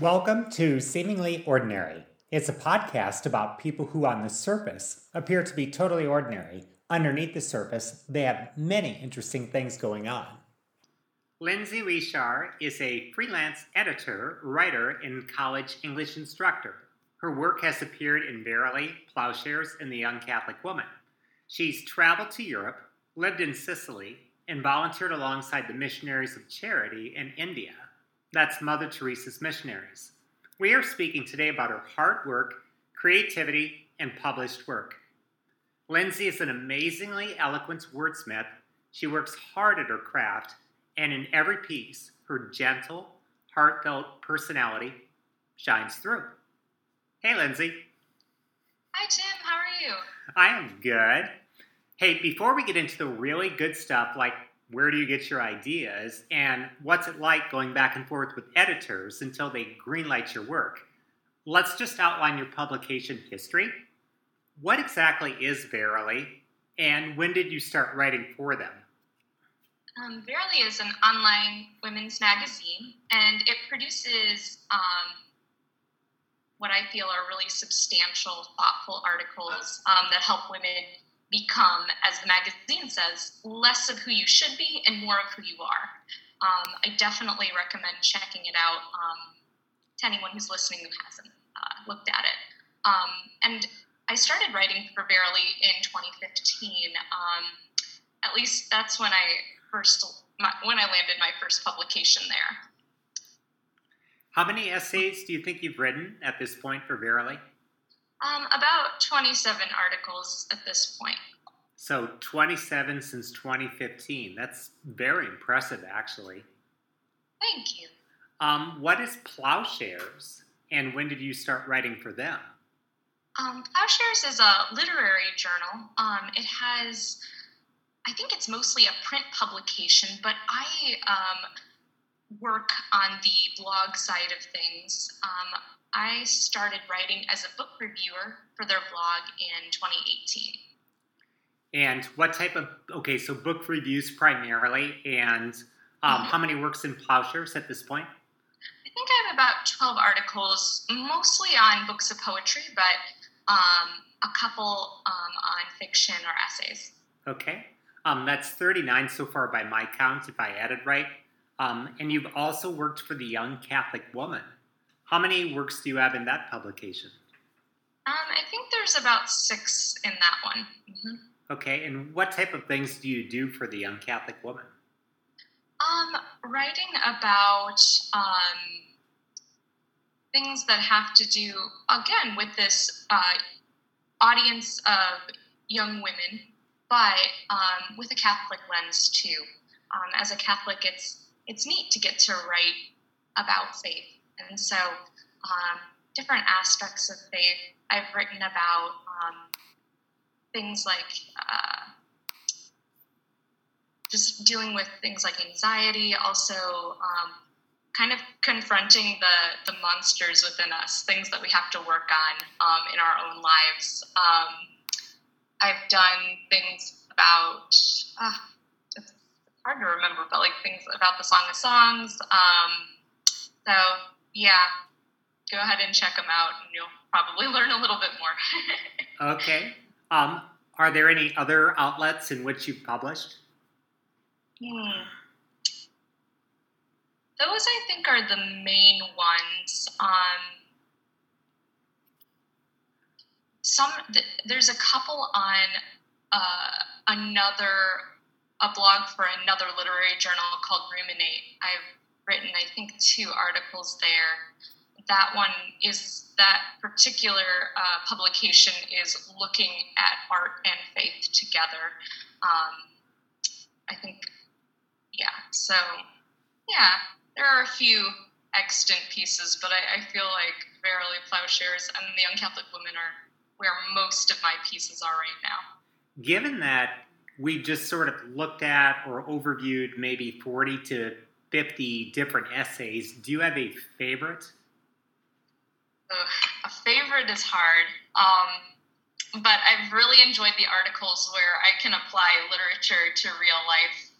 Welcome to Seemingly Ordinary. It's a podcast about people who, on the surface, appear to be totally ordinary. Underneath the surface, they have many interesting things going on. Lindsay Leishar is a freelance editor, writer, and college English instructor. Her work has appeared in Verily, Plowshares, and The Young Catholic Woman. She's traveled to Europe, lived in Sicily, and volunteered alongside the Missionaries of Charity in India. That's Mother Teresa's Missionaries. We are speaking today about her hard work, creativity, and published work. Lindsay is an amazingly eloquent wordsmith. She works hard at her craft, and in every piece, her gentle, heartfelt personality shines through. Hey, Lindsay. Hi, Tim. How are you? I am good. Hey, before we get into the really good stuff like where do you get your ideas? And what's it like going back and forth with editors until they greenlight your work? Let's just outline your publication history. What exactly is verily and when did you start writing for them? Um, verily is an online women's magazine and it produces um, what i feel are really substantial thoughtful articles um, that help women become, as the magazine says, less of who you should be and more of who you are. Um, I definitely recommend checking it out um, to anyone who's listening who hasn't uh, looked at it. Um, and I started writing for Verily in 2015. Um, at least that's when I first my, when I landed my first publication there. How many essays do you think you've written at this point for Verily? Um, about 27 articles at this point. So 27 since 2015. That's very impressive, actually. Thank you. Um, what is Plowshares, and when did you start writing for them? Um, Plowshares is a literary journal. Um, it has, I think it's mostly a print publication, but I um, work on the blog side of things. I started writing as a book reviewer for their blog in 2018. And what type of okay? So book reviews primarily, and um, mm-hmm. how many works in Plowshares at this point? I think I have about 12 articles, mostly on books of poetry, but um, a couple um, on fiction or essays. Okay, um, that's 39 so far by my count, if I added right. Um, and you've also worked for the Young Catholic Woman. How many works do you have in that publication? Um, I think there's about six in that one. Mm-hmm. Okay, and what type of things do you do for the Young Catholic Woman? Um, writing about um, things that have to do, again, with this uh, audience of young women, but um, with a Catholic lens too. Um, as a Catholic, it's it's neat to get to write about faith and so, um, different aspects of faith. I've written about um, things like uh, just dealing with things like anxiety, also um, kind of confronting the, the monsters within us, things that we have to work on um, in our own lives. Um, I've done things about, uh, it's hard to remember, but like things about the Song of Songs. Um, so yeah, go ahead and check them out, and you'll probably learn a little bit more. okay. Um, are there any other outlets in which you've published? Hmm. Those I think are the main ones. Um, some th- there's a couple on uh, another a blog for another literary journal called Ruminate. I've written, I think, two articles there. That one is that particular uh, publication is looking at art and faith together. Um, I think, yeah. So, yeah, there are a few extant pieces, but I, I feel like Verily Plowshares and the Young Catholic Women are where most of my pieces are right now. Given that we just sort of looked at or overviewed maybe 40 to 50 different essays. Do you have a favorite? a favorite is hard. Um, but I've really enjoyed the articles where I can apply literature to real life.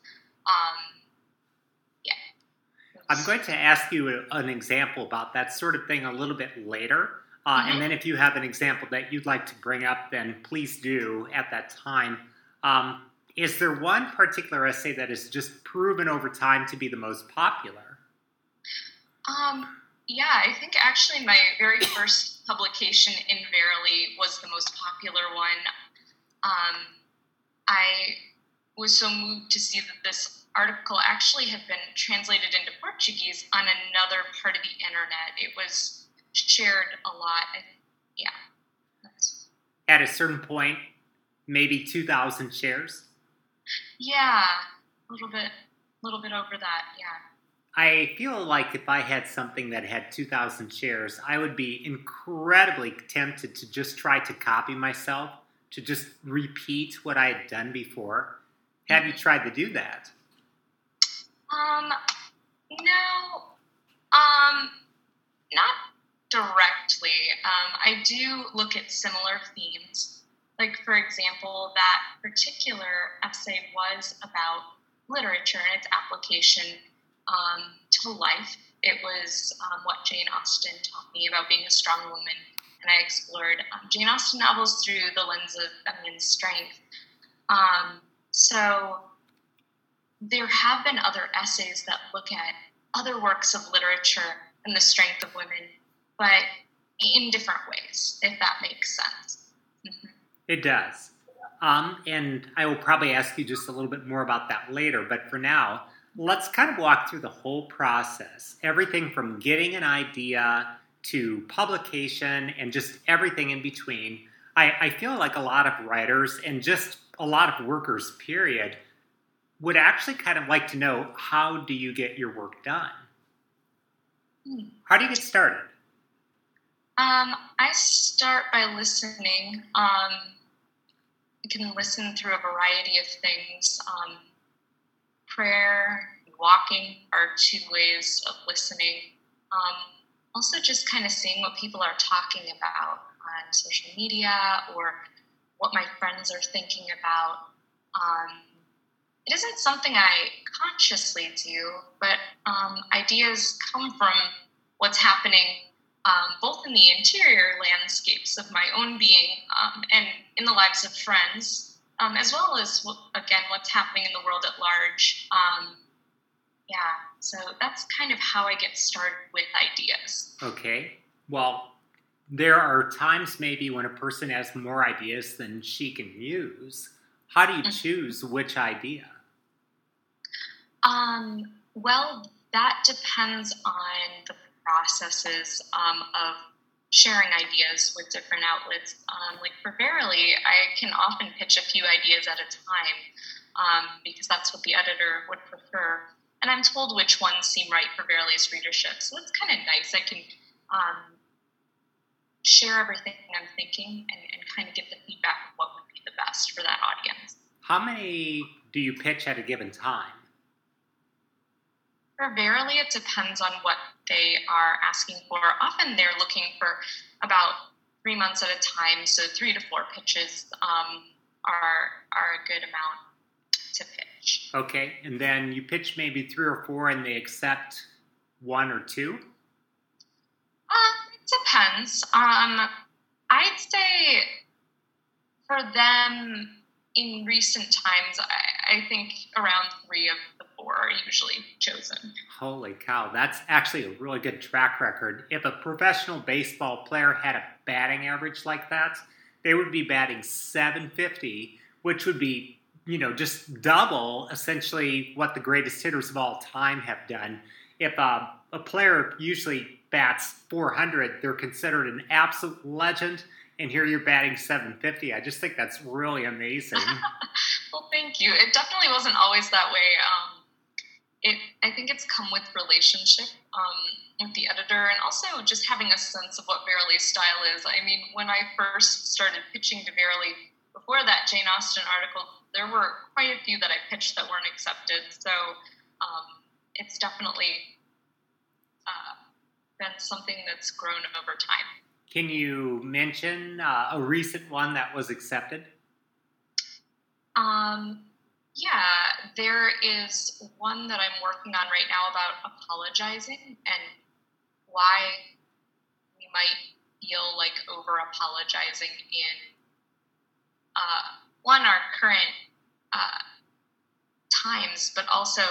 Um, yeah. I'm going to ask you an example about that sort of thing a little bit later. Uh, mm-hmm. And then if you have an example that you'd like to bring up, then please do at that time. Um, is there one particular essay that has just proven over time to be the most popular? Um, yeah, I think actually my very first publication in Verily was the most popular one. Um, I was so moved to see that this article actually had been translated into Portuguese on another part of the internet. It was shared a lot. yeah. At a certain point, maybe 2,000 shares? Yeah, a little bit, a little bit over that, yeah. I feel like if I had something that had 2,000 shares, I would be incredibly tempted to just try to copy myself, to just repeat what I had done before. Have you tried to do that? Um, no, um, not directly. Um, I do look at similar themes. Like, for example, that particular essay was about literature and its application um, to life. It was um, what Jane Austen taught me about being a strong woman. And I explored um, Jane Austen novels through the lens of feminine strength. Um, so there have been other essays that look at other works of literature and the strength of women, but in different ways, if that makes sense. It does. Um, and I will probably ask you just a little bit more about that later, but for now, let's kind of walk through the whole process everything from getting an idea to publication and just everything in between. I, I feel like a lot of writers and just a lot of workers, period, would actually kind of like to know how do you get your work done? How do you get started? Um, I start by listening. Um, can listen through a variety of things. Um, prayer, walking are two ways of listening. Um, also, just kind of seeing what people are talking about on social media or what my friends are thinking about. Um, it isn't something I consciously do, but um, ideas come from what's happening um, both in the interior landscapes of my own being um, and in the lives of friends, um, as well as, again, what's happening in the world at large. Um, yeah, so that's kind of how I get started with ideas. Okay. Well, there are times maybe when a person has more ideas than she can use. How do you mm-hmm. choose which idea? Um, well, that depends on the processes um, of sharing ideas with different outlets. Um, like for Verily, I can often pitch a few ideas at a time um, because that's what the editor would prefer. And I'm told which ones seem right for Verily's readership. So that's kind of nice. I can um, share everything I'm thinking and, and kind of get the feedback of what would be the best for that audience. How many do you pitch at a given time? For Verily, it depends on what they are asking for. Often they're looking for about three months at a time, so three to four pitches um, are are a good amount to pitch. Okay, and then you pitch maybe three or four, and they accept one or two. Um, it depends. Um, I'd say for them in recent times, I, I think around three of are usually chosen. Holy cow, that's actually a really good track record. If a professional baseball player had a batting average like that, they would be batting 750, which would be, you know, just double essentially what the greatest hitters of all time have done. If a, a player usually bats 400, they're considered an absolute legend and here you're batting 750. I just think that's really amazing. well, thank you. It definitely wasn't always that way. Um, it I think it's come with relationship um, with the editor and also just having a sense of what Verily's style is. I mean, when I first started pitching to Verily, before that Jane Austen article, there were quite a few that I pitched that weren't accepted. So um, it's definitely uh, been something that's grown over time. Can you mention uh, a recent one that was accepted? Um, Yeah, there is one that I'm working on right now about apologizing and why we might feel like over apologizing in uh, one, our current uh, times, but also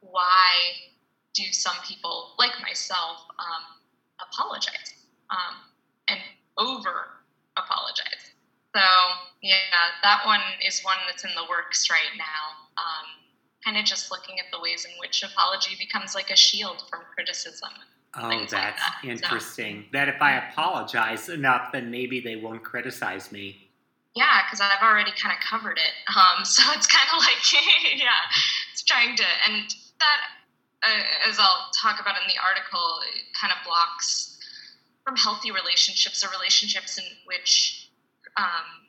why do some people, like myself, um, apologize um, and over apologize? So, yeah, that one is one that's in the works right now. Um, kind of just looking at the ways in which apology becomes like a shield from criticism. Oh, that's like that. interesting. So, that if I apologize enough, then maybe they won't criticize me yeah, because I've already kind of covered it. Um, so it's kind of like, yeah, it's trying to, and that, uh, as I'll talk about in the article, it kind of blocks from healthy relationships or relationships in which um,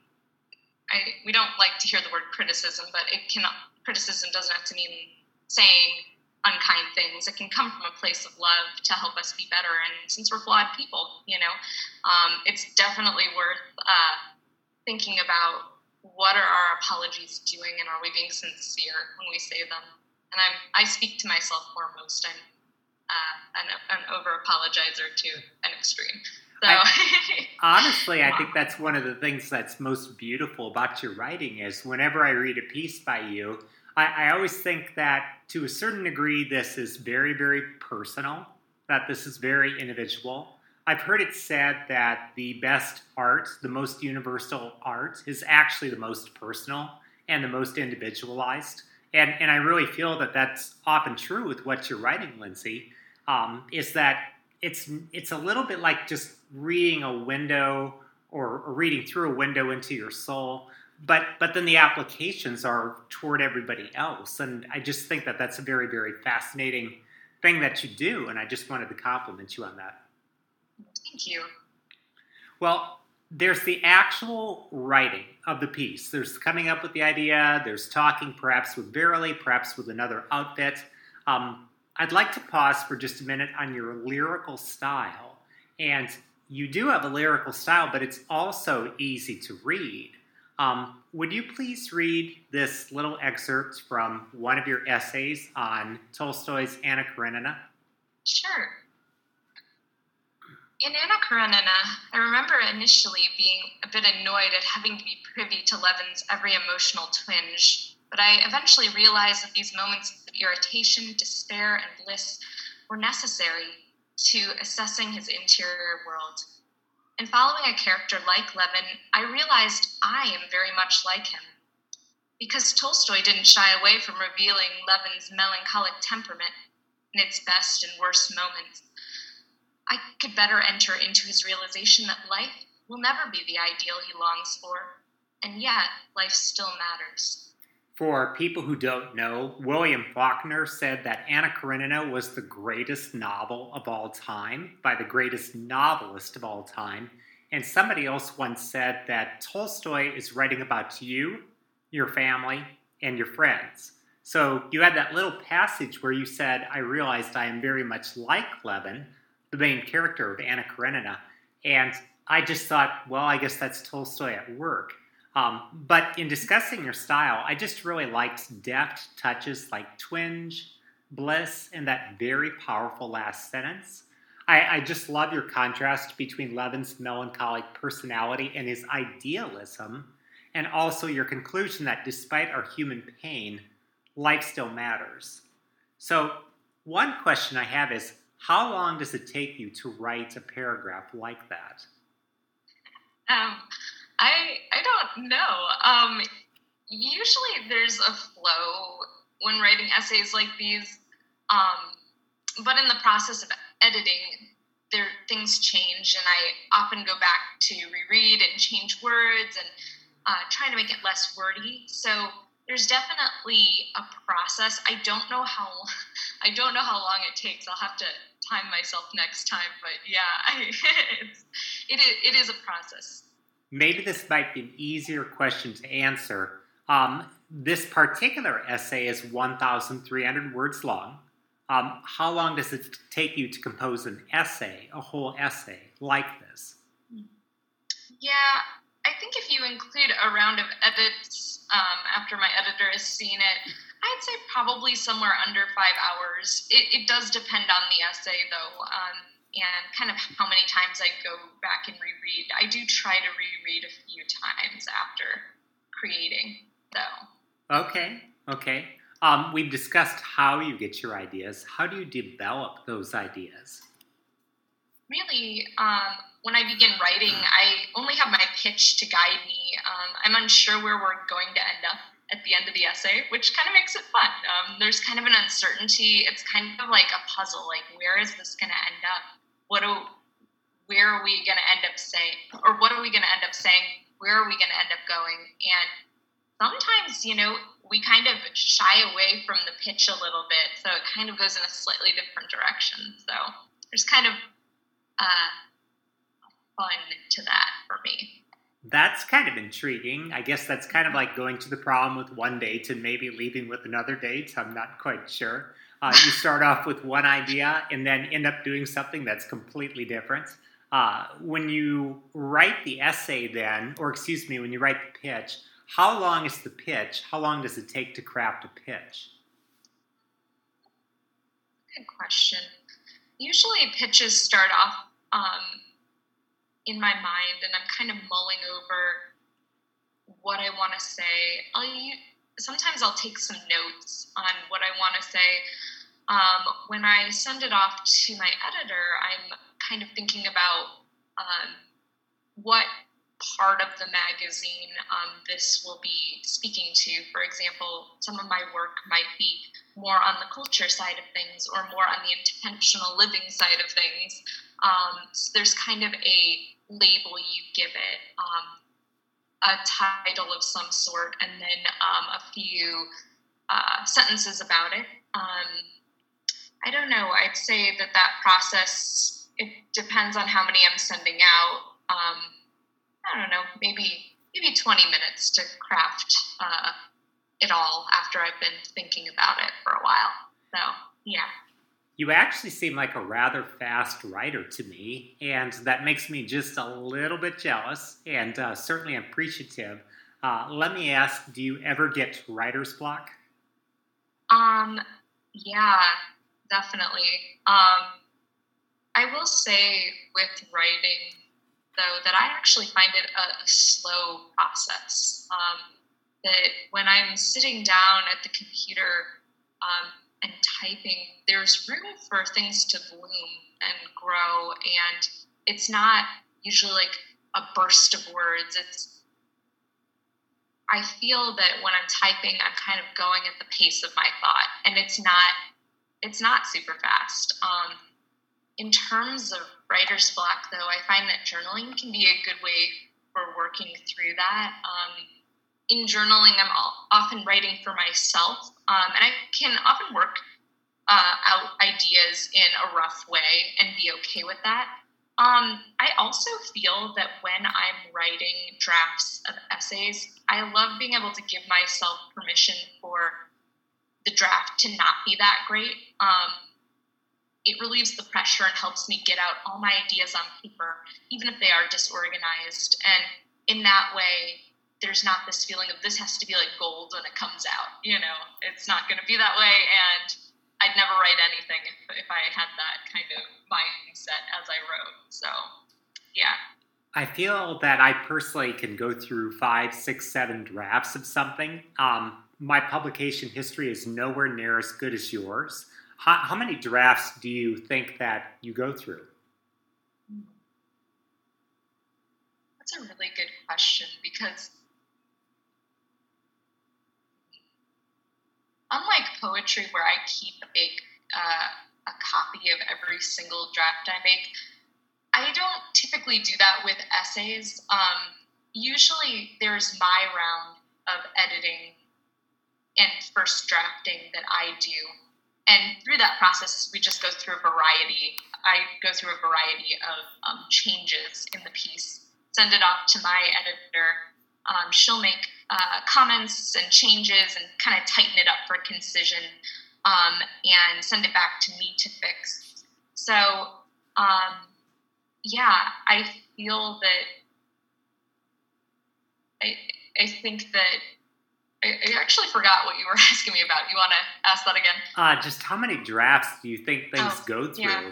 I, we don't like to hear the word criticism, but it can criticism doesn't have to mean saying unkind things. It can come from a place of love to help us be better. And since we're flawed people, you know, um, it's definitely worth uh, thinking about what are our apologies doing and are we being sincere when we say them and i'm i speak to myself foremost i'm uh, an, an over apologizer to an extreme so. I, honestly i think that's one of the things that's most beautiful about your writing is whenever i read a piece by you I, I always think that to a certain degree this is very very personal that this is very individual I've heard it said that the best art, the most universal art, is actually the most personal and the most individualized. And, and I really feel that that's often true with what you're writing, Lindsay, um, is that it's, it's a little bit like just reading a window or, or reading through a window into your soul. But, but then the applications are toward everybody else. And I just think that that's a very, very fascinating thing that you do. And I just wanted to compliment you on that. Thank you. Well, there's the actual writing of the piece. There's coming up with the idea, there's talking perhaps with Verily, perhaps with another outfit. Um, I'd like to pause for just a minute on your lyrical style. And you do have a lyrical style, but it's also easy to read. Um, would you please read this little excerpt from one of your essays on Tolstoy's Anna Karenina? Sure. In Anna Karenina, I remember initially being a bit annoyed at having to be privy to Levin's every emotional twinge, but I eventually realized that these moments of irritation, despair, and bliss were necessary to assessing his interior world. In following a character like Levin, I realized I am very much like him. Because Tolstoy didn't shy away from revealing Levin's melancholic temperament in its best and worst moments, I could better enter into his realization that life will never be the ideal he longs for, and yet life still matters. For people who don't know, William Faulkner said that Anna Karenina was the greatest novel of all time by the greatest novelist of all time. And somebody else once said that Tolstoy is writing about you, your family, and your friends. So you had that little passage where you said, I realized I am very much like Levin, the main character of Anna Karenina. And I just thought, well, I guess that's Tolstoy at work. Um, but in discussing your style, I just really liked deft touches like twinge, bliss, and that very powerful last sentence. I, I just love your contrast between Levin's melancholic personality and his idealism, and also your conclusion that despite our human pain, life still matters. So, one question I have is how long does it take you to write a paragraph like that? Um, I I don't know. Um, usually there's a flow when writing essays like these, um, but in the process of editing, there things change, and I often go back to reread and change words and uh, trying to make it less wordy. So there's definitely a process. I don't know how I don't know how long it takes. I'll have to time myself next time. But yeah, I, it's, it, it is a process. Maybe this might be an easier question to answer. Um, this particular essay is 1,300 words long. Um, how long does it take you to compose an essay, a whole essay like this? Yeah, I think if you include a round of edits um, after my editor has seen it, I'd say probably somewhere under five hours. It, it does depend on the essay, though, um, and kind of how many times I go back and reread. I do try to reread a few times after creating, though. Okay, okay. Um, we've discussed how you get your ideas. How do you develop those ideas? Really, um, when I begin writing, I only have my pitch to guide me. Um, I'm unsure where we're going to end up at the end of the essay, which kind of makes it fun. Um, there's kind of an uncertainty. It's kind of like a puzzle. Like, where is this going to end up? What do, where are we going to end up saying, or what are we going to end up saying? Where are we going to end up going? And sometimes, you know, we kind of shy away from the pitch a little bit, so it kind of goes in a slightly different direction. So there's kind of uh, fun to that for me. That's kind of intriguing. I guess that's kind of like going to the prom with one date and maybe leaving with another date. I'm not quite sure. Uh, you start off with one idea and then end up doing something that's completely different. Uh, when you write the essay, then, or excuse me, when you write the pitch, how long is the pitch? How long does it take to craft a pitch? Good question. Usually, pitches start off um, in my mind and I'm kind of mulling over what I want to say. I'll sometimes I'll take some notes on what I want to say. Um, when I send it off to my editor, I'm kind of thinking about um, what part of the magazine um, this will be speaking to. For example, some of my work might be more on the culture side of things or more on the intentional living side of things. Um, so there's kind of a label you give it, um, a title of some sort, and then um, a few uh, sentences about it. Um, I don't know. I'd say that that process it depends on how many I'm sending out. Um, I don't know, maybe maybe 20 minutes to craft uh, it all after I've been thinking about it for a while. So yeah you actually seem like a rather fast writer to me, and that makes me just a little bit jealous and uh, certainly appreciative. Uh, let me ask: Do you ever get writer's block? Um, yeah, definitely. Um, I will say with writing, though, that I actually find it a, slow process. Um, that when I'm sitting down at the computer, um, and typing, there's room for things to bloom and grow. And it's not usually like a burst of words. It's, I feel that when I'm typing, I'm kind of going at the pace of my thought, and it's not, it's not super fast. Um, in terms of writer's block, though, I find that journaling can be a good way for working through that. Um, in journaling, I'm often writing for myself, um, and I can often work uh, out ideas in a rough way and be okay with that. Um, I also feel that when I'm writing drafts of essays, I love being able to give myself permission for the draft to not be that great. Um, it relieves the pressure and helps me get out all my ideas on paper, even if they are disorganized. And in that way, there's not this feeling of this has to be like gold when it comes out. You know, it's not going to be that way, and I'd never write anything if, if I had that kind of mindset as I wrote. So, yeah. I feel that I personally can go through five, six, seven drafts of something. Um, my publication history is nowhere near as good as yours. How, how many drafts do you think that you go through? That's a really good question because unlike poetry where I keep a, uh, a copy of every single draft I make, I don't typically do that with essays. Um, usually there's my round of editing and first drafting that I do. And through that process, we just go through a variety. I go through a variety of um, changes in the piece, send it off to my editor. Um, she'll make uh, comments and changes and kind of tighten it up for concision um, and send it back to me to fix. So, um, yeah, I feel that I I think that I, I actually forgot what you were asking me about. You want to ask that again? Uh, just how many drafts do you think things Oh, go through? yeah.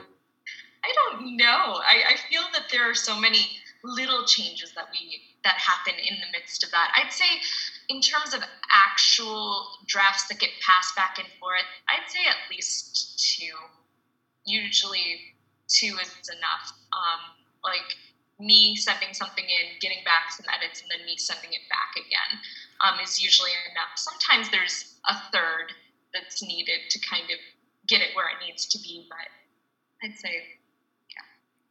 I don't know. I, I feel that there are so many little changes that we that happen in the midst of that. I'd say in terms of actual drafts that get passed back and forth, I'd say at least two. Usually two is enough. Um, like me sending something in, getting back some edits, and then me sending it back again um, is usually enough. Sometimes there's a third that's needed to kind of get it where it needs to be, but I'd say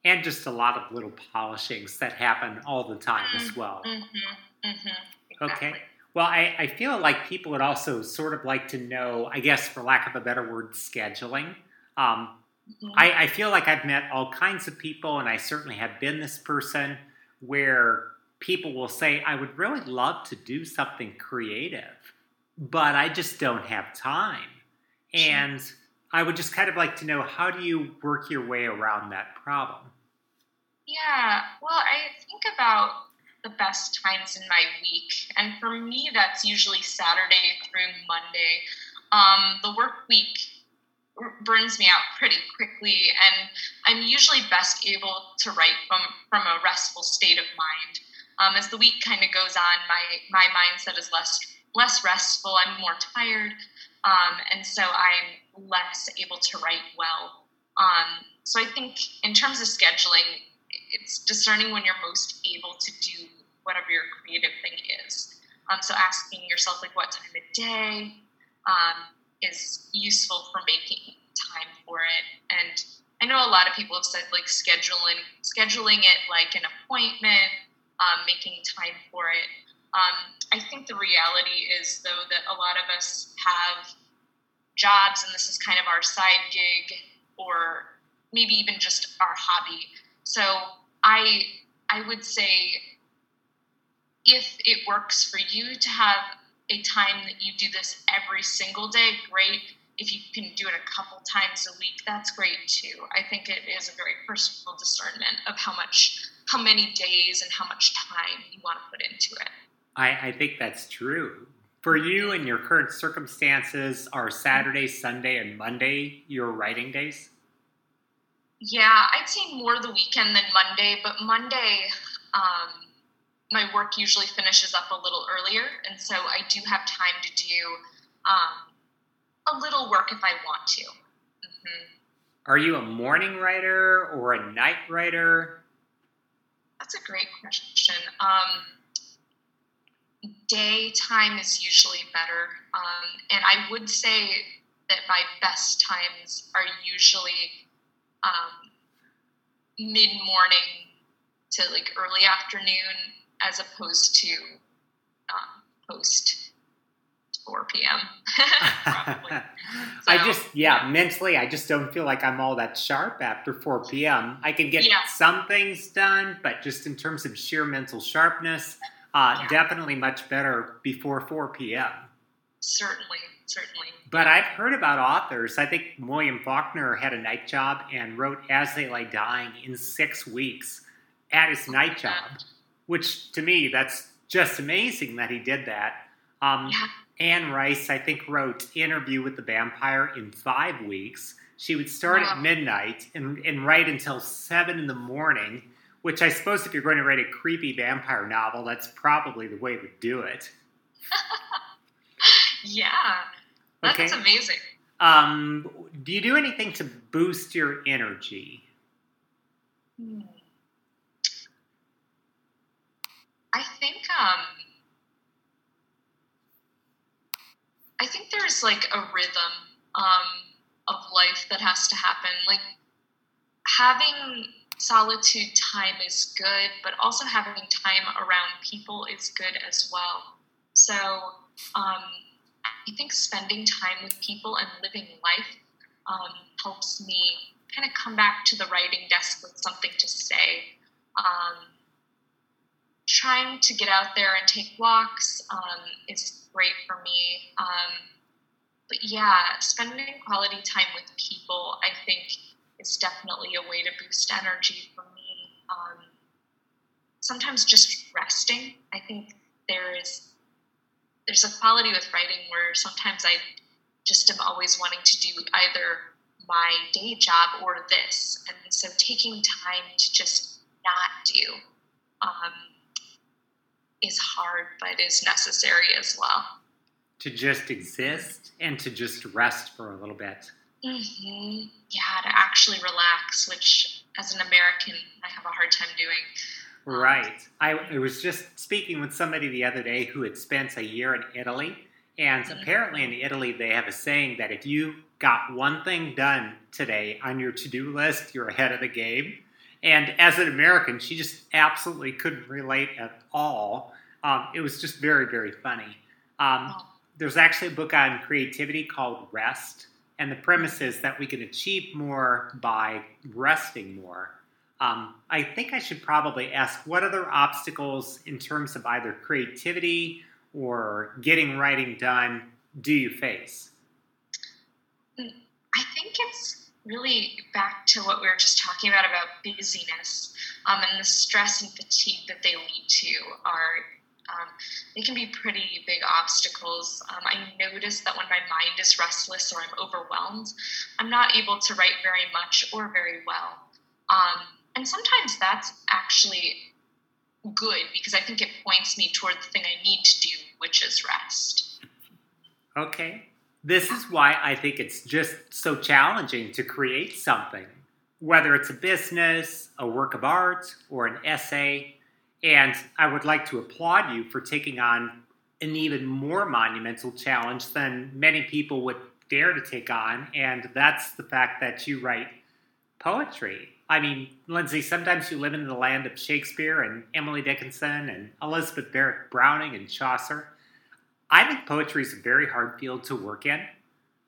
And just a lot of little polishings that happen all the time as well. Mm-hmm. Mm-hmm. Okay. Well, I, I feel like people would also sort of like to know, I guess, for lack of a better word, scheduling. Um, Mhm. I, I feel like I've met all kinds of people, and I certainly have been this person where people will say, I would really love to do something creative, but I just don't have time. And I would just kind of like to know how do you work your way around that problem? Yeah. Well, I think about the best times in my week, and for me, that's usually Saturday through Monday. Um, the work week burns me out pretty quickly, and I'm usually best able to write from from a restful state of mind. Um, as the week kind of goes on, my my mindset is less less restful. I'm more tired, um, and so I'm less able to write well. Um, so I think in terms of scheduling, it's discerning when you're most able to do whatever your creative thing is. Um, so asking yourself like what time of day um, is useful for making time for it. And I know a lot of people have said like scheduling scheduling it like an appointment, um, making time for it. Um, I think the reality is though that a lot of us have jobs and this is kind of our side gig or maybe even just our hobby. So I I would say if it works for you to have a time that you do this every single day, great. If you can do it a couple times a week, that's great too. I think it is a very personal discernment of how much, how many days and how much time you want to put into it. I, I think that's true. For you and your current circumstances, are Saturday, Sunday, and Monday your writing days? Yeah, I'd say more the weekend than Monday, but Monday, um, my work usually finishes up a little earlier, and so I do have time to do um, a little work if I want to. hmm Are you a morning writer or a night writer? That's a great question. Um, daytime is usually better, um, and I would say that my best times are usually um, mid morning to like early afternoon, as opposed to um, post 4 p.m. Probably. I So, just, yeah, mentally, I just don't feel like I'm all that sharp after 4 p.m. I can get Yeah. some things done, but just in terms of sheer mental sharpness, uh, Yeah. definitely much better before 4 p.m. Certainly, certainly. But I've heard about authors. I think William Faulkner had a night job and wrote As They Lay Dying in six weeks at his night job, which to me, that's just amazing that he did that. Um, Yeah. Anne Rice, I think, wrote Interview with the Vampire in five weeks. She would start Wow. at midnight and, and write until seven in the morning, which I suppose if you're going to write a creepy vampire novel, that's probably the way to do it. Yeah, that's Okay. amazing. Um, do you do anything to boost your energy? Hmm. I think um I think there's like a rhythm um of life that has to happen. Like having solitude time is good, but also having time around people is good as well. So um I think spending time with people and living life um, helps me kind of come back to the writing desk with something to say. Um, trying to get out there and take walks um, is great for me. Um, but yeah, spending quality time with people, I think, is definitely a way to boost energy for me. Um, sometimes just resting. I think there is there's a quality with writing where sometimes I just am always wanting to do either my day job or this, and so taking time to just not do um, is hard, but is necessary as well. To just exist and to just rest for a little bit. Mm-hmm. Yeah, to actually relax, which as an American, I have a hard time doing. Right. I, I, was just speaking with somebody the other day who had spent a year in Italy. And mm-hmm. apparently in Italy, they have a saying that if you got one thing done today on your to do list, you're ahead of the game. And as an American, she just absolutely couldn't relate at all. Um, it was just very, very funny. Um, oh. there's actually a book on creativity called Rest. And the premise is that we can achieve more by resting more. Um, I think I should probably ask what other obstacles in terms of either creativity or getting writing done do you face? I think it's really back to what we were just talking about about busyness um, and the stress and fatigue that they lead to are um, they can be pretty big obstacles. Um, I notice that when my mind is restless or I'm overwhelmed, I'm not able to write very much or very well. Um, and sometimes that's actually good because I think it points me toward the thing I need to do, which is rest. Okay. This is why I think it's just so challenging to create something, whether it's a business, a work of art, or an essay. And I would like to applaud you for taking on an even more monumental challenge than many people would dare to take on. And that's the fact that you write poetry. I mean, Lindsay, sometimes you live in the land of Shakespeare and Emily Dickinson and Elizabeth Barrett Browning and Chaucer. I think poetry is a very hard field to work in.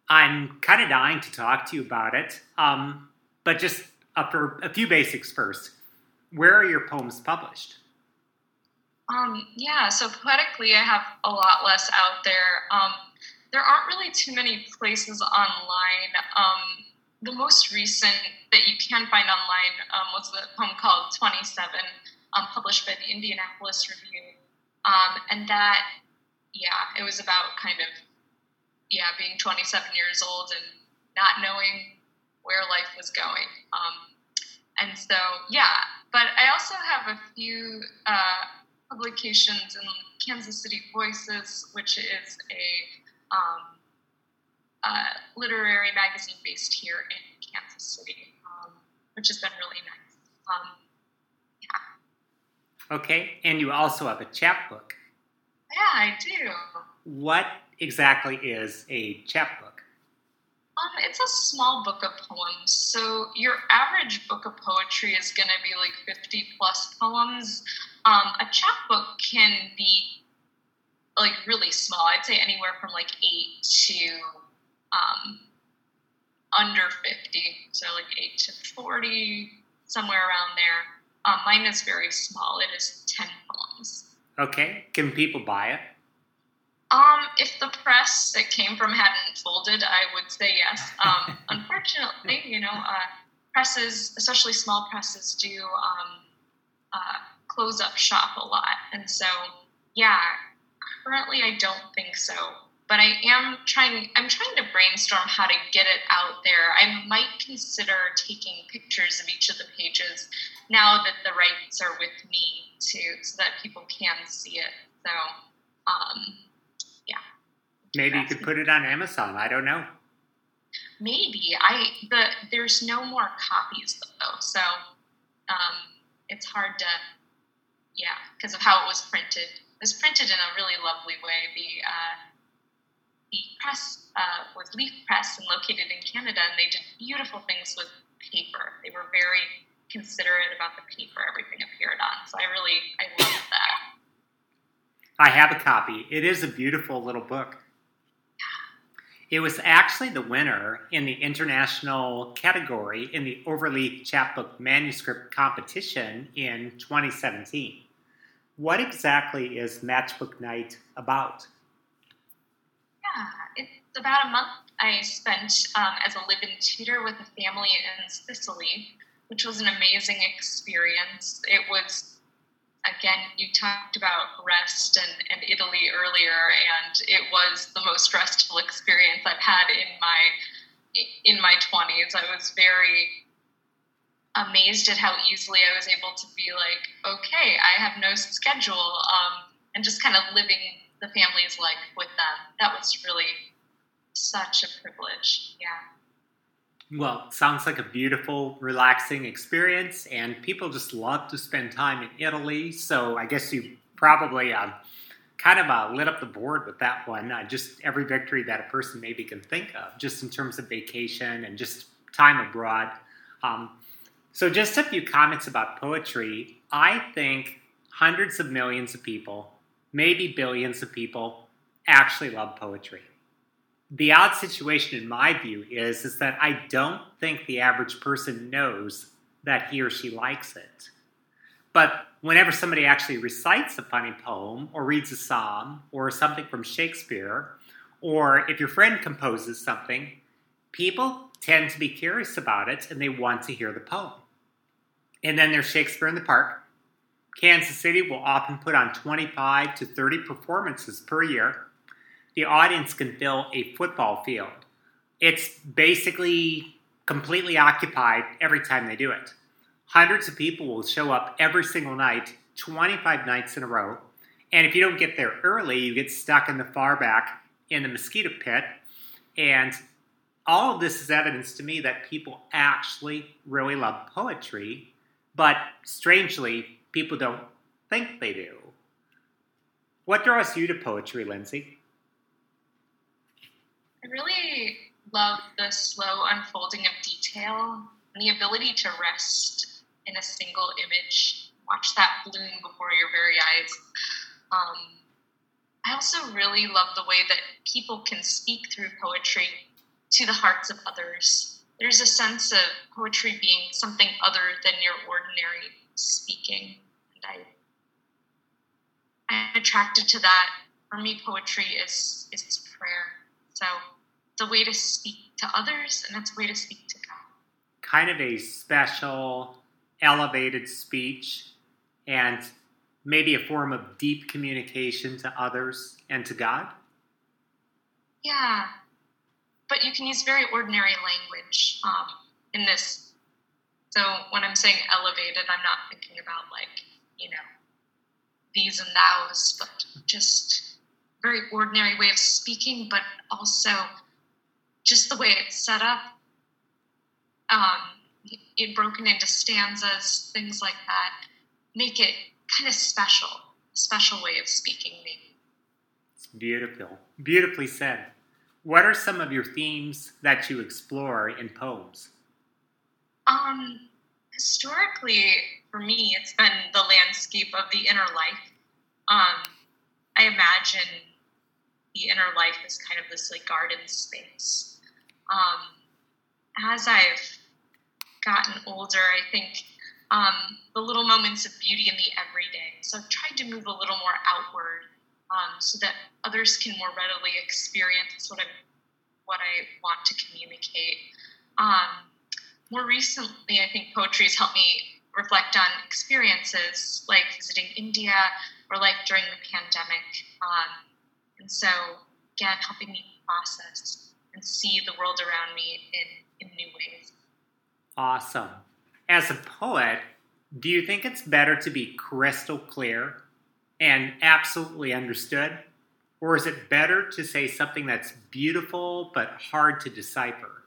I'm kind of dying to talk to you about it, um, but just uh, for a few basics first. Where are your poems published? Um, yeah, so poetically, I have a lot less out there. Um, there aren't really too many places online. Um, the most recent that you can find online um, was the poem called 27, um, published by the Indianapolis Review. Um, and that, yeah, it was about kind of, yeah, being 27 years old and not knowing where life was going. Um, and so, yeah, but I also have a few uh, publications in Kansas City Voices, which is a um, uh, literary magazine based here in Kansas City, um, which has been really nice. Um, yeah. Okay, and you also have a chapbook. Yeah, I do. What exactly is a chapbook? Um, it's a small book of poems. So your average book of poetry is going to be like 50 plus poems. Um, a chapbook can be like really small. I'd say anywhere from like eight to um, under 50, so like 8 to 40, somewhere around there. Um, mine is very small. It is 10 poems. Okay. Can people buy it? Um, if the press it came from hadn't folded, I would say yes. Um, unfortunately, you know, uh, presses, especially small presses, do um, uh, close up shop a lot. And so, yeah, currently I don't think so but I am trying I'm trying to brainstorm how to get it out there. I might consider taking pictures of each of the pages now that the rights are with me too so that people can see it. So um, yeah. Maybe you could put it on Amazon. I don't know. Maybe. I the there's no more copies though. So um, it's hard to yeah, because of how it was printed. It was printed in a really lovely way. The uh, the press uh, was Leaf Press and located in Canada, and they did beautiful things with paper. They were very considerate about the paper everything appeared on. So I really I love that. I have a copy. It is a beautiful little book. It was actually the winner in the international category in the Overleaf Chapbook Manuscript Competition in 2017. What exactly is Matchbook Night about? It's about a month I spent um, as a live in tutor with a family in Sicily, which was an amazing experience. It was, again, you talked about rest and, and Italy earlier, and it was the most restful experience I've had in my in my 20s. I was very amazed at how easily I was able to be like, okay, I have no schedule, um, and just kind of living the family's life with them. That was really such a privilege. Yeah. Well, sounds like a beautiful, relaxing experience, and people just love to spend time in Italy. So I guess you probably uh, kind of uh, lit up the board with that one. Uh, just every victory that a person maybe can think of, just in terms of vacation and just time abroad. Um, so, just a few comments about poetry. I think hundreds of millions of people, maybe billions of people, actually love poetry the odd situation in my view is is that I don't think the average person knows that he or she likes it. But whenever somebody actually recites a funny poem or reads a psalm or something from Shakespeare, or if your friend composes something, people tend to be curious about it and they want to hear the poem. And then there's Shakespeare in the Park. Kansas City will often put on 25 to 30 performances per year the audience can fill a football field. It's basically completely occupied every time they do it. Hundreds of people will show up every single night, 25 nights in a row. And if you don't get there early, you get stuck in the far back in the mosquito pit. And all of this is evidence to me that people actually really love poetry, but strangely, people don't think they do. What draws you to poetry, Lindsay? I really love the slow unfolding of detail and the ability to rest in a single image, watch that bloom before your very eyes. Um, I also really love the way that people can speak through poetry to the hearts of others. There's a sense of poetry being something other than your ordinary speaking, and I, I'm attracted to that. For me, poetry is is prayer. So it's a way to speak to others and it's a way to speak to God. Kind of a special, elevated speech and maybe a form of deep communication to others and to God? Yeah, but you can use very ordinary language um, in this. So when I'm saying elevated, I'm not thinking about like, you know, these and thous, but just very ordinary way of speaking, but also just the way it's set up. Um, it broken into stanzas, things like that, make it kind of special, special way of speaking maybe. It's beautiful. Beautifully said. What are some of your themes that you explore in poems? Um, historically, for me, it's been the landscape of the inner life. Um, I imagine the inner life is kind of this like garden space. Um, as I've gotten older, I think um, the little moments of beauty in the everyday. So I've tried to move a little more outward um, so that others can more readily experience what I what I want to communicate. Um, more recently, I think poetry has helped me reflect on experiences like visiting India or like during the pandemic. Um, and so, again, helping me process and see the world around me in, in new ways. Awesome. As a poet, do you think it's better to be crystal clear and absolutely understood? Or is it better to say something that's beautiful but hard to decipher?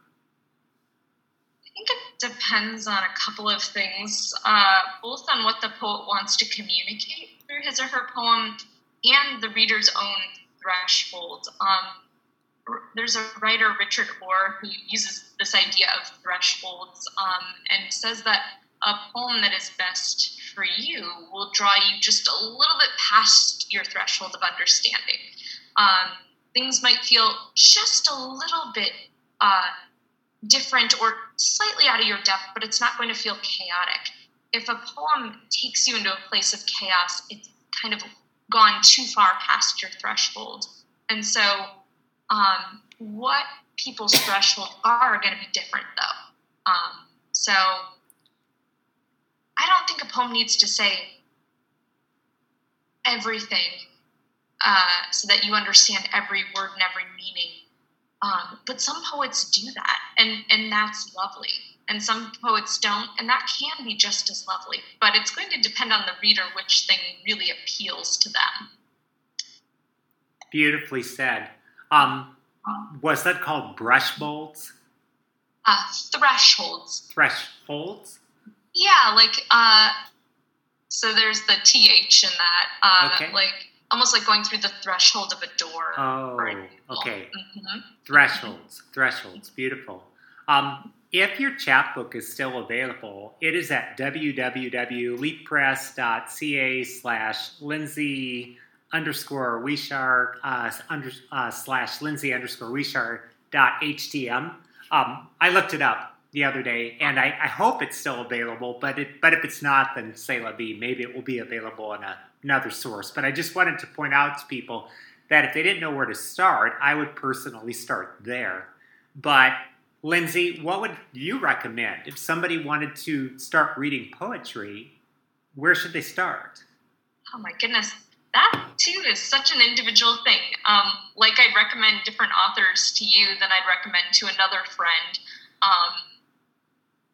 Depends on a couple of things, uh, both on what the poet wants to communicate through his or her poem and the reader's own threshold. Um, there's a writer, Richard Orr, who uses this idea of thresholds um, and says that a poem that is best for you will draw you just a little bit past your threshold of understanding. Um, things might feel just a little bit uh, different or slightly out of your depth, but it's not going to feel chaotic. If a poem takes you into a place of chaos, it's kind of gone too far past your threshold. And so, um, what people's thresholds are, going to be different, though. Um, so, I don't think a poem needs to say everything uh, so that you understand every word and every meaning. Um, but some poets do that, and and that's lovely. And some poets don't, and that can be just as lovely. But it's going to depend on the reader which thing really appeals to them. Beautifully said. Um, was that called brush molds? Uh, thresholds. Thresholds? Yeah, like uh, so. There's the th in that, uh, okay. like almost like going through the threshold of a door. Oh, okay. Mm-hmm. Thresholds, thresholds, beautiful. Um, if your chapbook is still available, it is at www.leafpress.ca slash Lindsay underscore Wishart uh, under, uh, slash Lindsay underscore Wishart dot htm. Um, I looked it up the other day, and I, I, hope it's still available. But it, but if it's not, then say la vie. Maybe it will be available in a, another source. But I just wanted to point out to people that if they didn't know where to start, I would personally start there. But Lindsay, what would you recommend if somebody wanted to start reading poetry? Where should they start? Oh my goodness, that too is such an individual thing. Um, like I'd recommend different authors to you than I'd recommend to another friend. Um,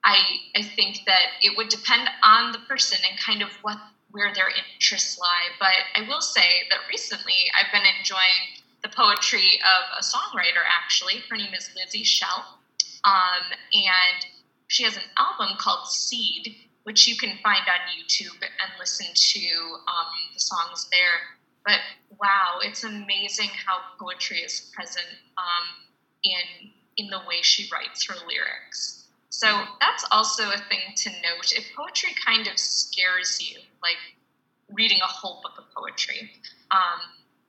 I I think that it would depend on the person and kind of what where their interests lie. But I will say that recently I've been enjoying the poetry of a songwriter. Actually, her name is Lizzie Shell um, and she has an album called Seed, which you can find on YouTube and listen to um, the songs there. But wow, it's amazing how poetry is present um, in in the way she writes her lyrics. So that's also a thing to note. If poetry kind of scares you, like reading a whole book of poetry, um,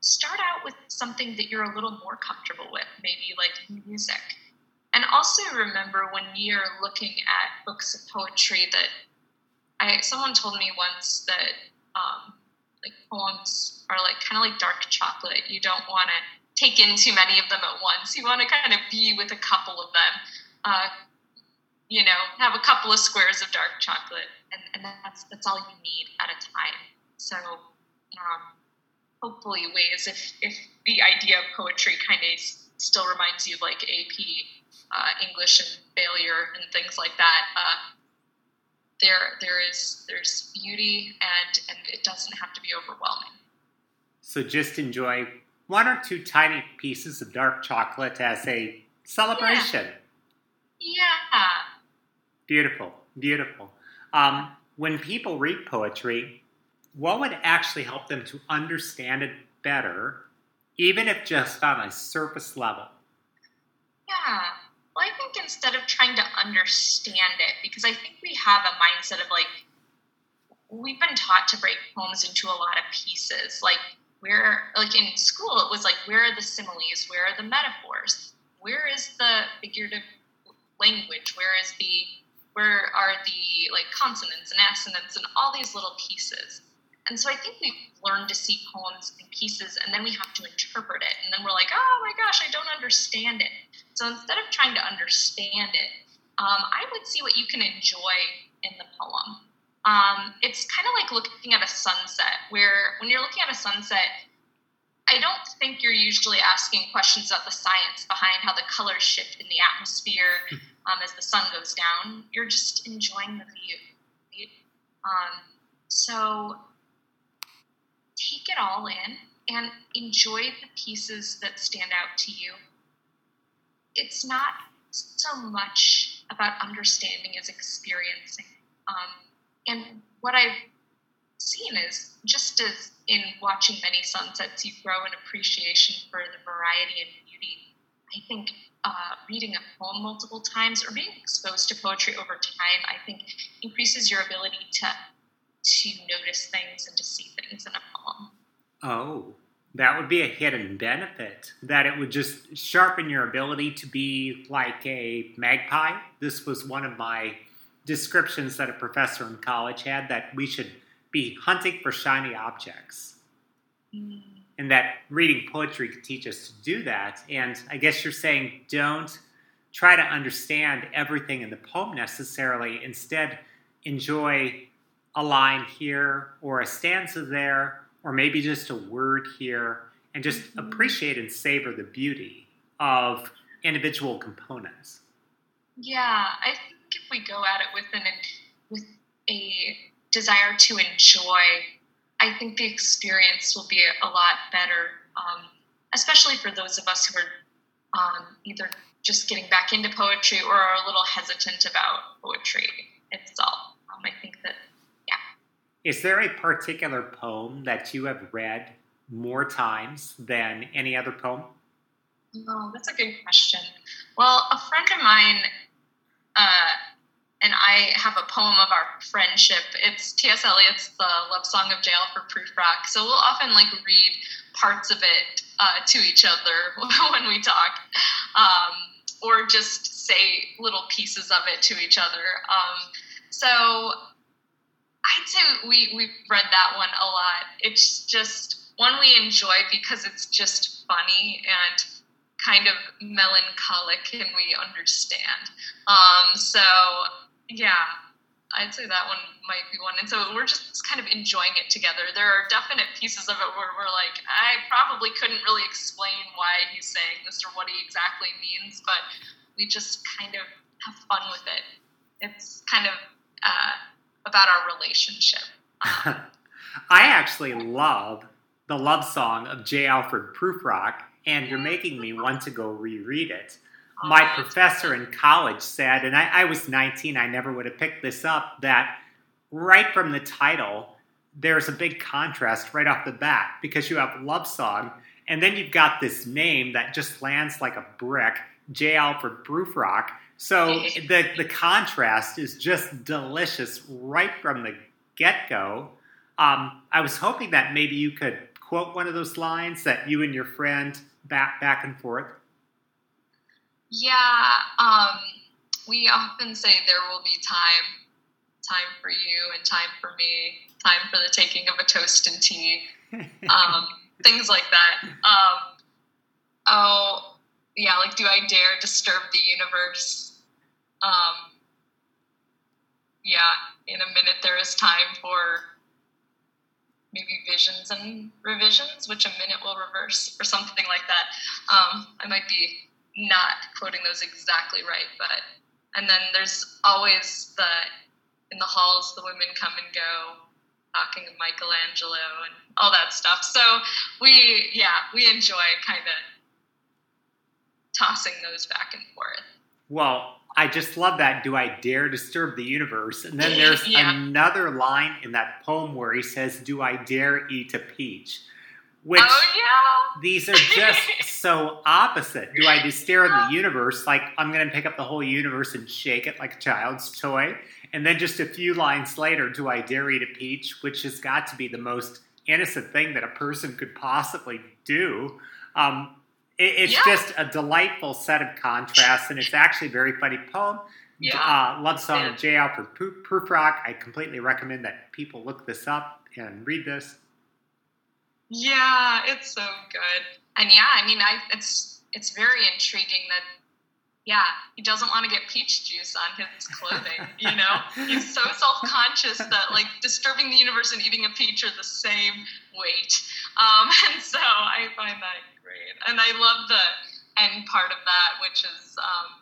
start out with something that you're a little more comfortable with, maybe like music. And also remember when you're looking at books of poetry that I someone told me once that um, like poems are like kind of like dark chocolate. You don't want to take in too many of them at once. You want to kind of be with a couple of them. Uh, you know, have a couple of squares of dark chocolate, and, and that's that's all you need at a time. So, um, hopefully, ways if if the idea of poetry kind of still reminds you of like AP uh, English and failure and things like that. Uh, there, there is there's beauty and and it doesn't have to be overwhelming. So just enjoy one or two tiny pieces of dark chocolate as a celebration. Yeah. yeah. Beautiful, beautiful. Um, when people read poetry, what would actually help them to understand it better, even if just on a surface level? Yeah. Well, I think instead of trying to understand it, because I think we have a mindset of like, we've been taught to break poems into a lot of pieces. Like, where, like in school, it was like, where are the similes? Where are the metaphors? Where is the figurative language? Where is the, where are the like consonance and assonance and all these little pieces? And so I think we've learned to see poems in pieces and then we have to interpret it. And then we're like, oh my gosh, I don't understand it. So instead of trying to understand it, um, I would see what you can enjoy in the poem. Um, it's kind of like looking at a sunset, where when you're looking at a sunset, I don't think you're usually asking questions about the science behind how the colors shift in the atmosphere hmm. Um, as the sun goes down. You're just enjoying the view. Um, so take it all in and enjoy the pieces that stand out to you. It's not so much about understanding as experiencing. Um, and what I've seen is just as in watching many sunsets, you grow an appreciation for the variety and beauty. I think uh, reading a poem multiple times or being exposed to poetry over time, I think increases your ability to to notice things and to see things in a poem. Oh, that would be a hidden benefit. That it would just sharpen your ability to be like a magpie. This was one of my descriptions that a professor in college had that we should be hunting for shiny objects. Mm. And that reading poetry could teach us to do that. And I guess you're saying don't try to understand everything in the poem necessarily. Instead, enjoy a line here or a stanza there or maybe just a word here, and just mm-hmm. appreciate and savor the beauty of individual components. Yeah, I think if we go at it with an with a desire to enjoy, I think the experience will be a lot better, um, especially for those of us who are um, either just getting back into poetry or are a little hesitant about poetry itself. Um, I think that, yeah. Is there a particular poem that you have read more times than any other poem? Oh, that's a good question. Well, a friend of mine uh, and I have a poem of our friendship. It's T.S. Eliot's The Love Song of J. Alfred Prufrock. So we'll often like read parts of it uh, to each other when we talk, um, or just say little pieces of it to each other. Um, so I'd say we we've read that one a lot. It's just one we enjoy because it's just funny and kind of melancholic and we understand. Um, so yeah, I'd say that one might be one. And so we're just kind of enjoying it together. There are definite pieces of it where we're like, I probably couldn't really explain why he's saying this or what he exactly means, but we just kind of have fun with it. It's kind of uh, about our relationship. I actually love the love song of J. Alfred Prufrock and you're making me want to go reread it. My professor in college said, and I, I was 19, I never would have picked this up, that right from the title, there's a big contrast right off the bat because you have love song and then you've got this name that just lands like a brick j alfred prufrock so the, the contrast is just delicious right from the get-go um, i was hoping that maybe you could quote one of those lines that you and your friend back back and forth? Yeah, um, we often say there will be time, time for you and time for me, time for the taking of a toast and tea, um, things like that. Um, oh, yeah, like do I dare disturb the universe? Um, yeah, in a minute there is time for maybe visions and revisions, which a minute will reverse, or something like that. Um, I might be not quoting those exactly right, but and then there's always the in the halls the women come and go talking of Michelangelo and all that stuff. So we yeah we enjoy kind of tossing those back and forth. Well, I just love that. Do I dare disturb the universe? And then there's yeah. another line in that poem where he says, Do I dare eat a peach? Which oh, yeah. these are just so opposite. Do I stare at the universe? Like I'm going to pick up the whole universe and shake it like a child's toy. And then just a few lines later, do I dare eat a peach? Which has got to be the most innocent thing that a person could possibly do. Um, it's yeah. just a delightful set of contrasts, and it's actually a very funny poem. Yeah. Uh, Love Song yeah. of J. Alfred Prufrock. I completely recommend that people look this up and read this. Yeah, it's so good. And yeah, I mean, I it's it's very intriguing that yeah, he doesn't want to get peach juice on his clothing. you know, he's so self conscious that like disturbing the universe and eating a peach are the same weight. Um, and so I find that great. And I love the end part of that, which is um,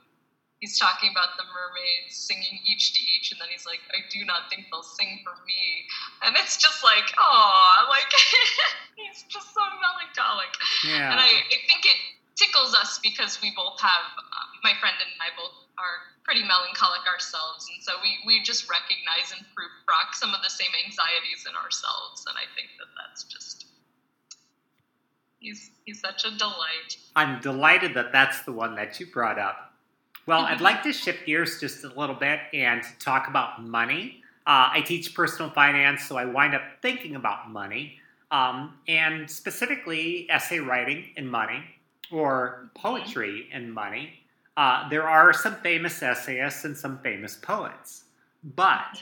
he's talking about the mermaids singing each to each, and then he's like, I do not think they'll sing for me. And it's just like, oh, like he's just so melancholic. Yeah. And I, I think it tickles us because we both have, um, my friend and I both are pretty melancholic ourselves. And so we, we just recognize and proof rock some of the same anxieties in ourselves. And I think that that's just He's he's such a delight. I'm delighted that that's the one that you brought up. Well, I'd like to shift gears just a little bit and talk about money. Uh, I teach personal finance, so I wind up thinking about money, um, and specifically essay writing and money, or poetry and money. Uh, there are some famous essayists and some famous poets, but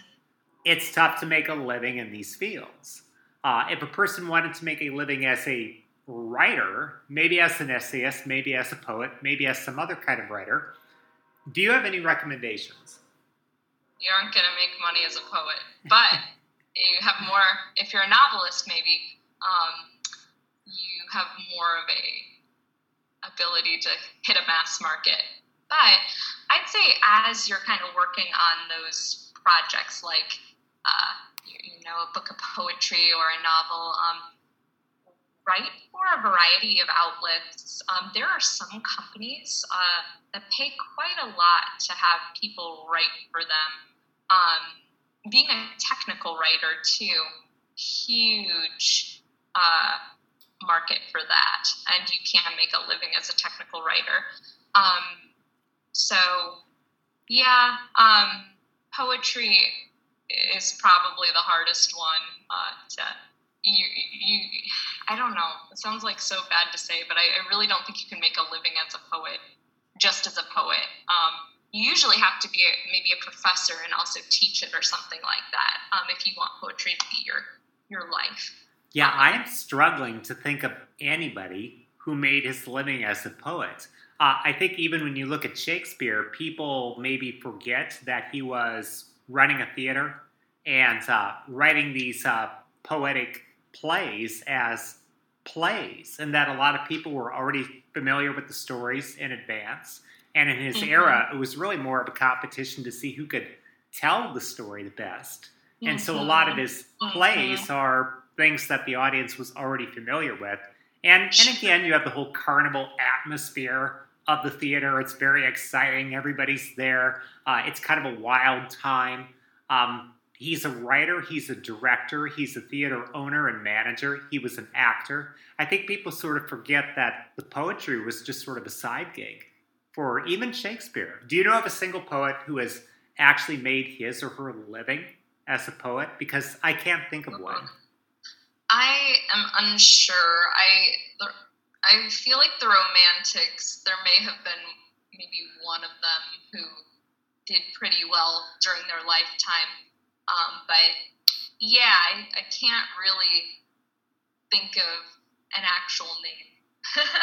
it's tough to make a living in these fields. Uh, if a person wanted to make a living as a writer, maybe as an essayist, maybe as a poet, maybe as some other kind of writer, do you have any recommendations? You aren't going to make money as a poet, but you have more, if you're a novelist, maybe, um, you have more of a ability to hit a mass market. But I'd say as you're kind of working on those projects, like uh, you, you, know a book of poetry or a novel, um, write for a variety of outlets. Um, there are some companies uh, that pay quite a lot to have people write for them. Um, being a technical writer too, huge uh, market for that, and you can make a living as a technical writer. Um, so, yeah, um, poetry is probably the hardest one uh, to you, you. I don't know. It sounds like so bad to say, but I, I, really don't think you can make a living as a poet just as a poet. Um, you usually have to be a, maybe a professor and also teach it or something like that um, if you want poetry to be your your life. Yeah, I'm struggling to think of anybody who made his living as a poet. Uh, I think even when you look at Shakespeare, people maybe forget that he was running a theater and uh, writing these uh, poetic plays as plays, and that a lot of people were already familiar with the stories in advance. And in his mm-hmm. era, it was really more of a competition to see who could tell the story the best. Mm-hmm. And so a lot of mm-hmm. his plays mm-hmm. are things that the audience was already familiar with. And, and again, you have the whole carnival atmosphere of the theater. It's very exciting. Everybody's there. Uh, it's kind of a wild time. Um, he's a writer, he's a director, he's a theater owner and manager. He was an actor. I think people sort of forget that the poetry was just sort of a side gig for even Shakespeare. Do you know of a single poet who has actually made his or her living as a poet? Because I can't think of one. I am unsure. I I feel like the Romantics. There may have been maybe one of them who did pretty well during their lifetime, um, but yeah, I, I can't really think of an actual name.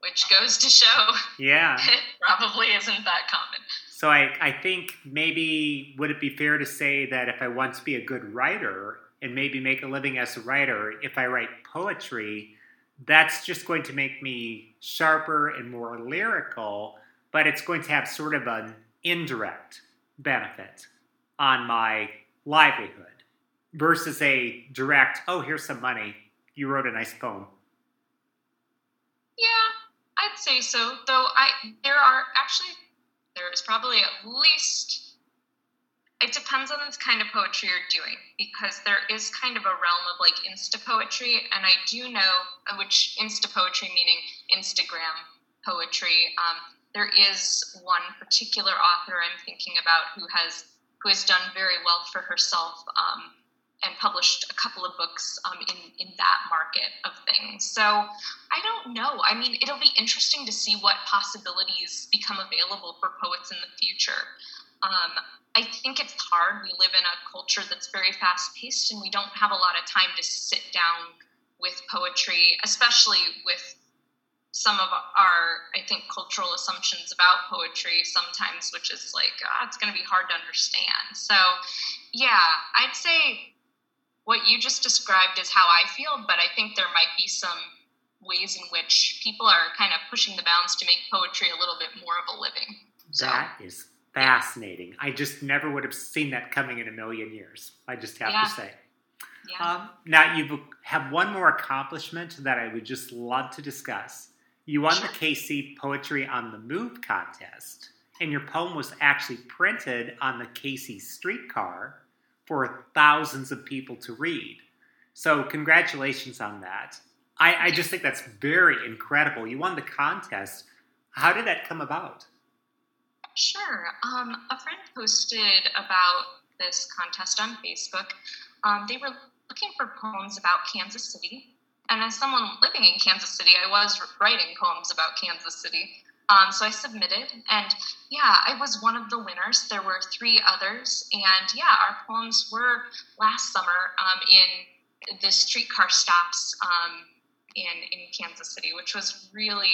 Which goes to show, yeah, it probably isn't that common. So I, I think maybe would it be fair to say that if I want to be a good writer, and maybe make a living as a writer, if I write poetry, that's just going to make me sharper and more lyrical, but it's going to have sort of an indirect benefit on my livelihood versus a direct, oh, here's some money. You wrote a nice poem. Yeah, I'd say so. Though I there are actually there is probably at least it depends on the kind of poetry you're doing because there is kind of a realm of like insta poetry and i do know uh, which insta poetry meaning instagram poetry um, there is one particular author i'm thinking about who has who has done very well for herself um, and published a couple of books um, in in that market of things. So I don't know. I mean, it'll be interesting to see what possibilities become available for poets in the future. Um, I think it's hard. We live in a culture that's very fast paced, and we don't have a lot of time to sit down with poetry, especially with some of our, I think, cultural assumptions about poetry sometimes, which is like, oh, it's going to be hard to understand. So, yeah, I'd say what you just described is how I feel, but I think there might be some ways in which people are kind of pushing the bounds to make poetry a little bit more of a living. So. That is fascinating. I just never would have seen that coming in a million years. I just have yeah. to say. Yeah. Um, now you have one more accomplishment that I would just love to discuss. You won the KC Poetry on the Move contest, and your poem was actually printed on the KC streetcar for thousands of people to read. So congratulations on that. I, I just think that's very incredible. You won the contest. How did that come about? Sure. Um, a friend posted about this contest on Facebook. Um, they were looking for poems about Kansas City. And as someone living in Kansas City, I was writing poems about Kansas City. Um, so I submitted, and yeah, I was one of the winners. There were three others, and yeah, our poems were last summer um, in the streetcar stops um, in in Kansas City, which was really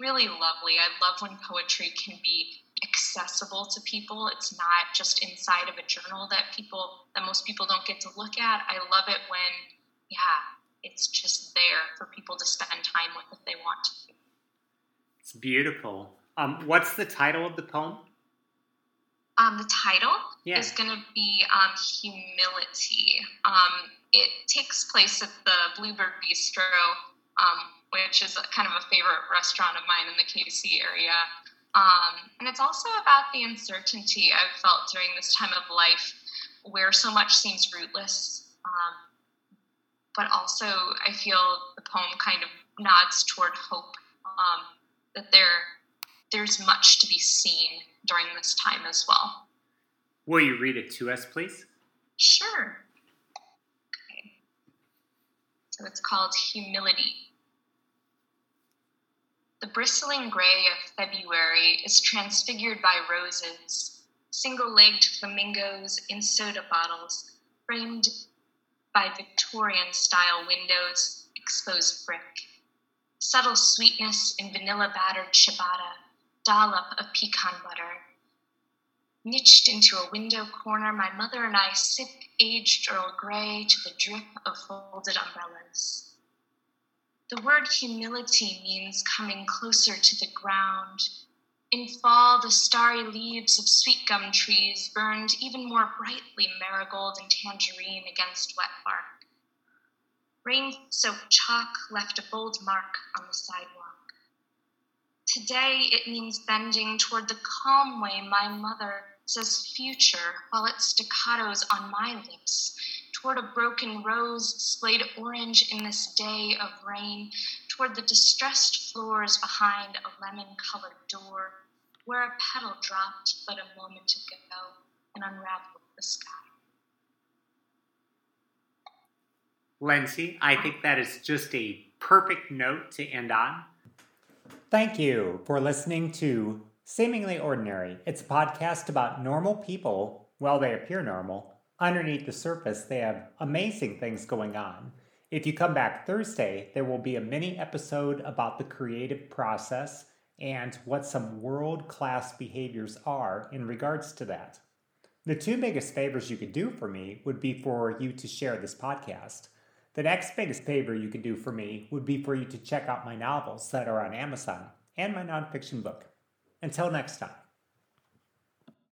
really lovely. I love when poetry can be accessible to people. It's not just inside of a journal that people that most people don't get to look at. I love it when yeah, it's just there for people to spend time with if they want to. It's beautiful. Um, what's the title of the poem? Um, the title yeah. is going to be um, Humility. Um, it takes place at the Bluebird Bistro, um, which is kind of a favorite restaurant of mine in the KC area. Um, and it's also about the uncertainty I've felt during this time of life where so much seems rootless. Um, but also, I feel the poem kind of nods toward hope that there there's much to be seen during this time as well. Will you read it to us, please? Sure. Okay. So it's called Humility. The bristling gray of February is transfigured by roses, single legged flamingos in soda bottles, framed by Victorian style windows, exposed brick. Subtle sweetness in vanilla battered ciabatta, dollop of pecan butter. Niched into a window corner, my mother and I sip aged Earl Grey to the drip of folded umbrellas. The word humility means coming closer to the ground. In fall, the starry leaves of sweet gum trees burned even more brightly marigold and tangerine against wet bark. Rain soaked chalk left a bold mark on the sidewalk. Today, it means bending toward the calm way my mother says future while it staccatos on my lips, toward a broken rose displayed orange in this day of rain, toward the distressed floors behind a lemon colored door, where a petal dropped but a moment ago and unraveled the sky. Lindsay, I think that is just a perfect note to end on. Thank you for listening to Seemingly Ordinary. It's a podcast about normal people, well, they appear normal. Underneath the surface, they have amazing things going on. If you come back Thursday, there will be a mini episode about the creative process and what some world class behaviors are in regards to that. The two biggest favors you could do for me would be for you to share this podcast. The next biggest favor you could do for me would be for you to check out my novels that are on Amazon and my nonfiction book. Until next time.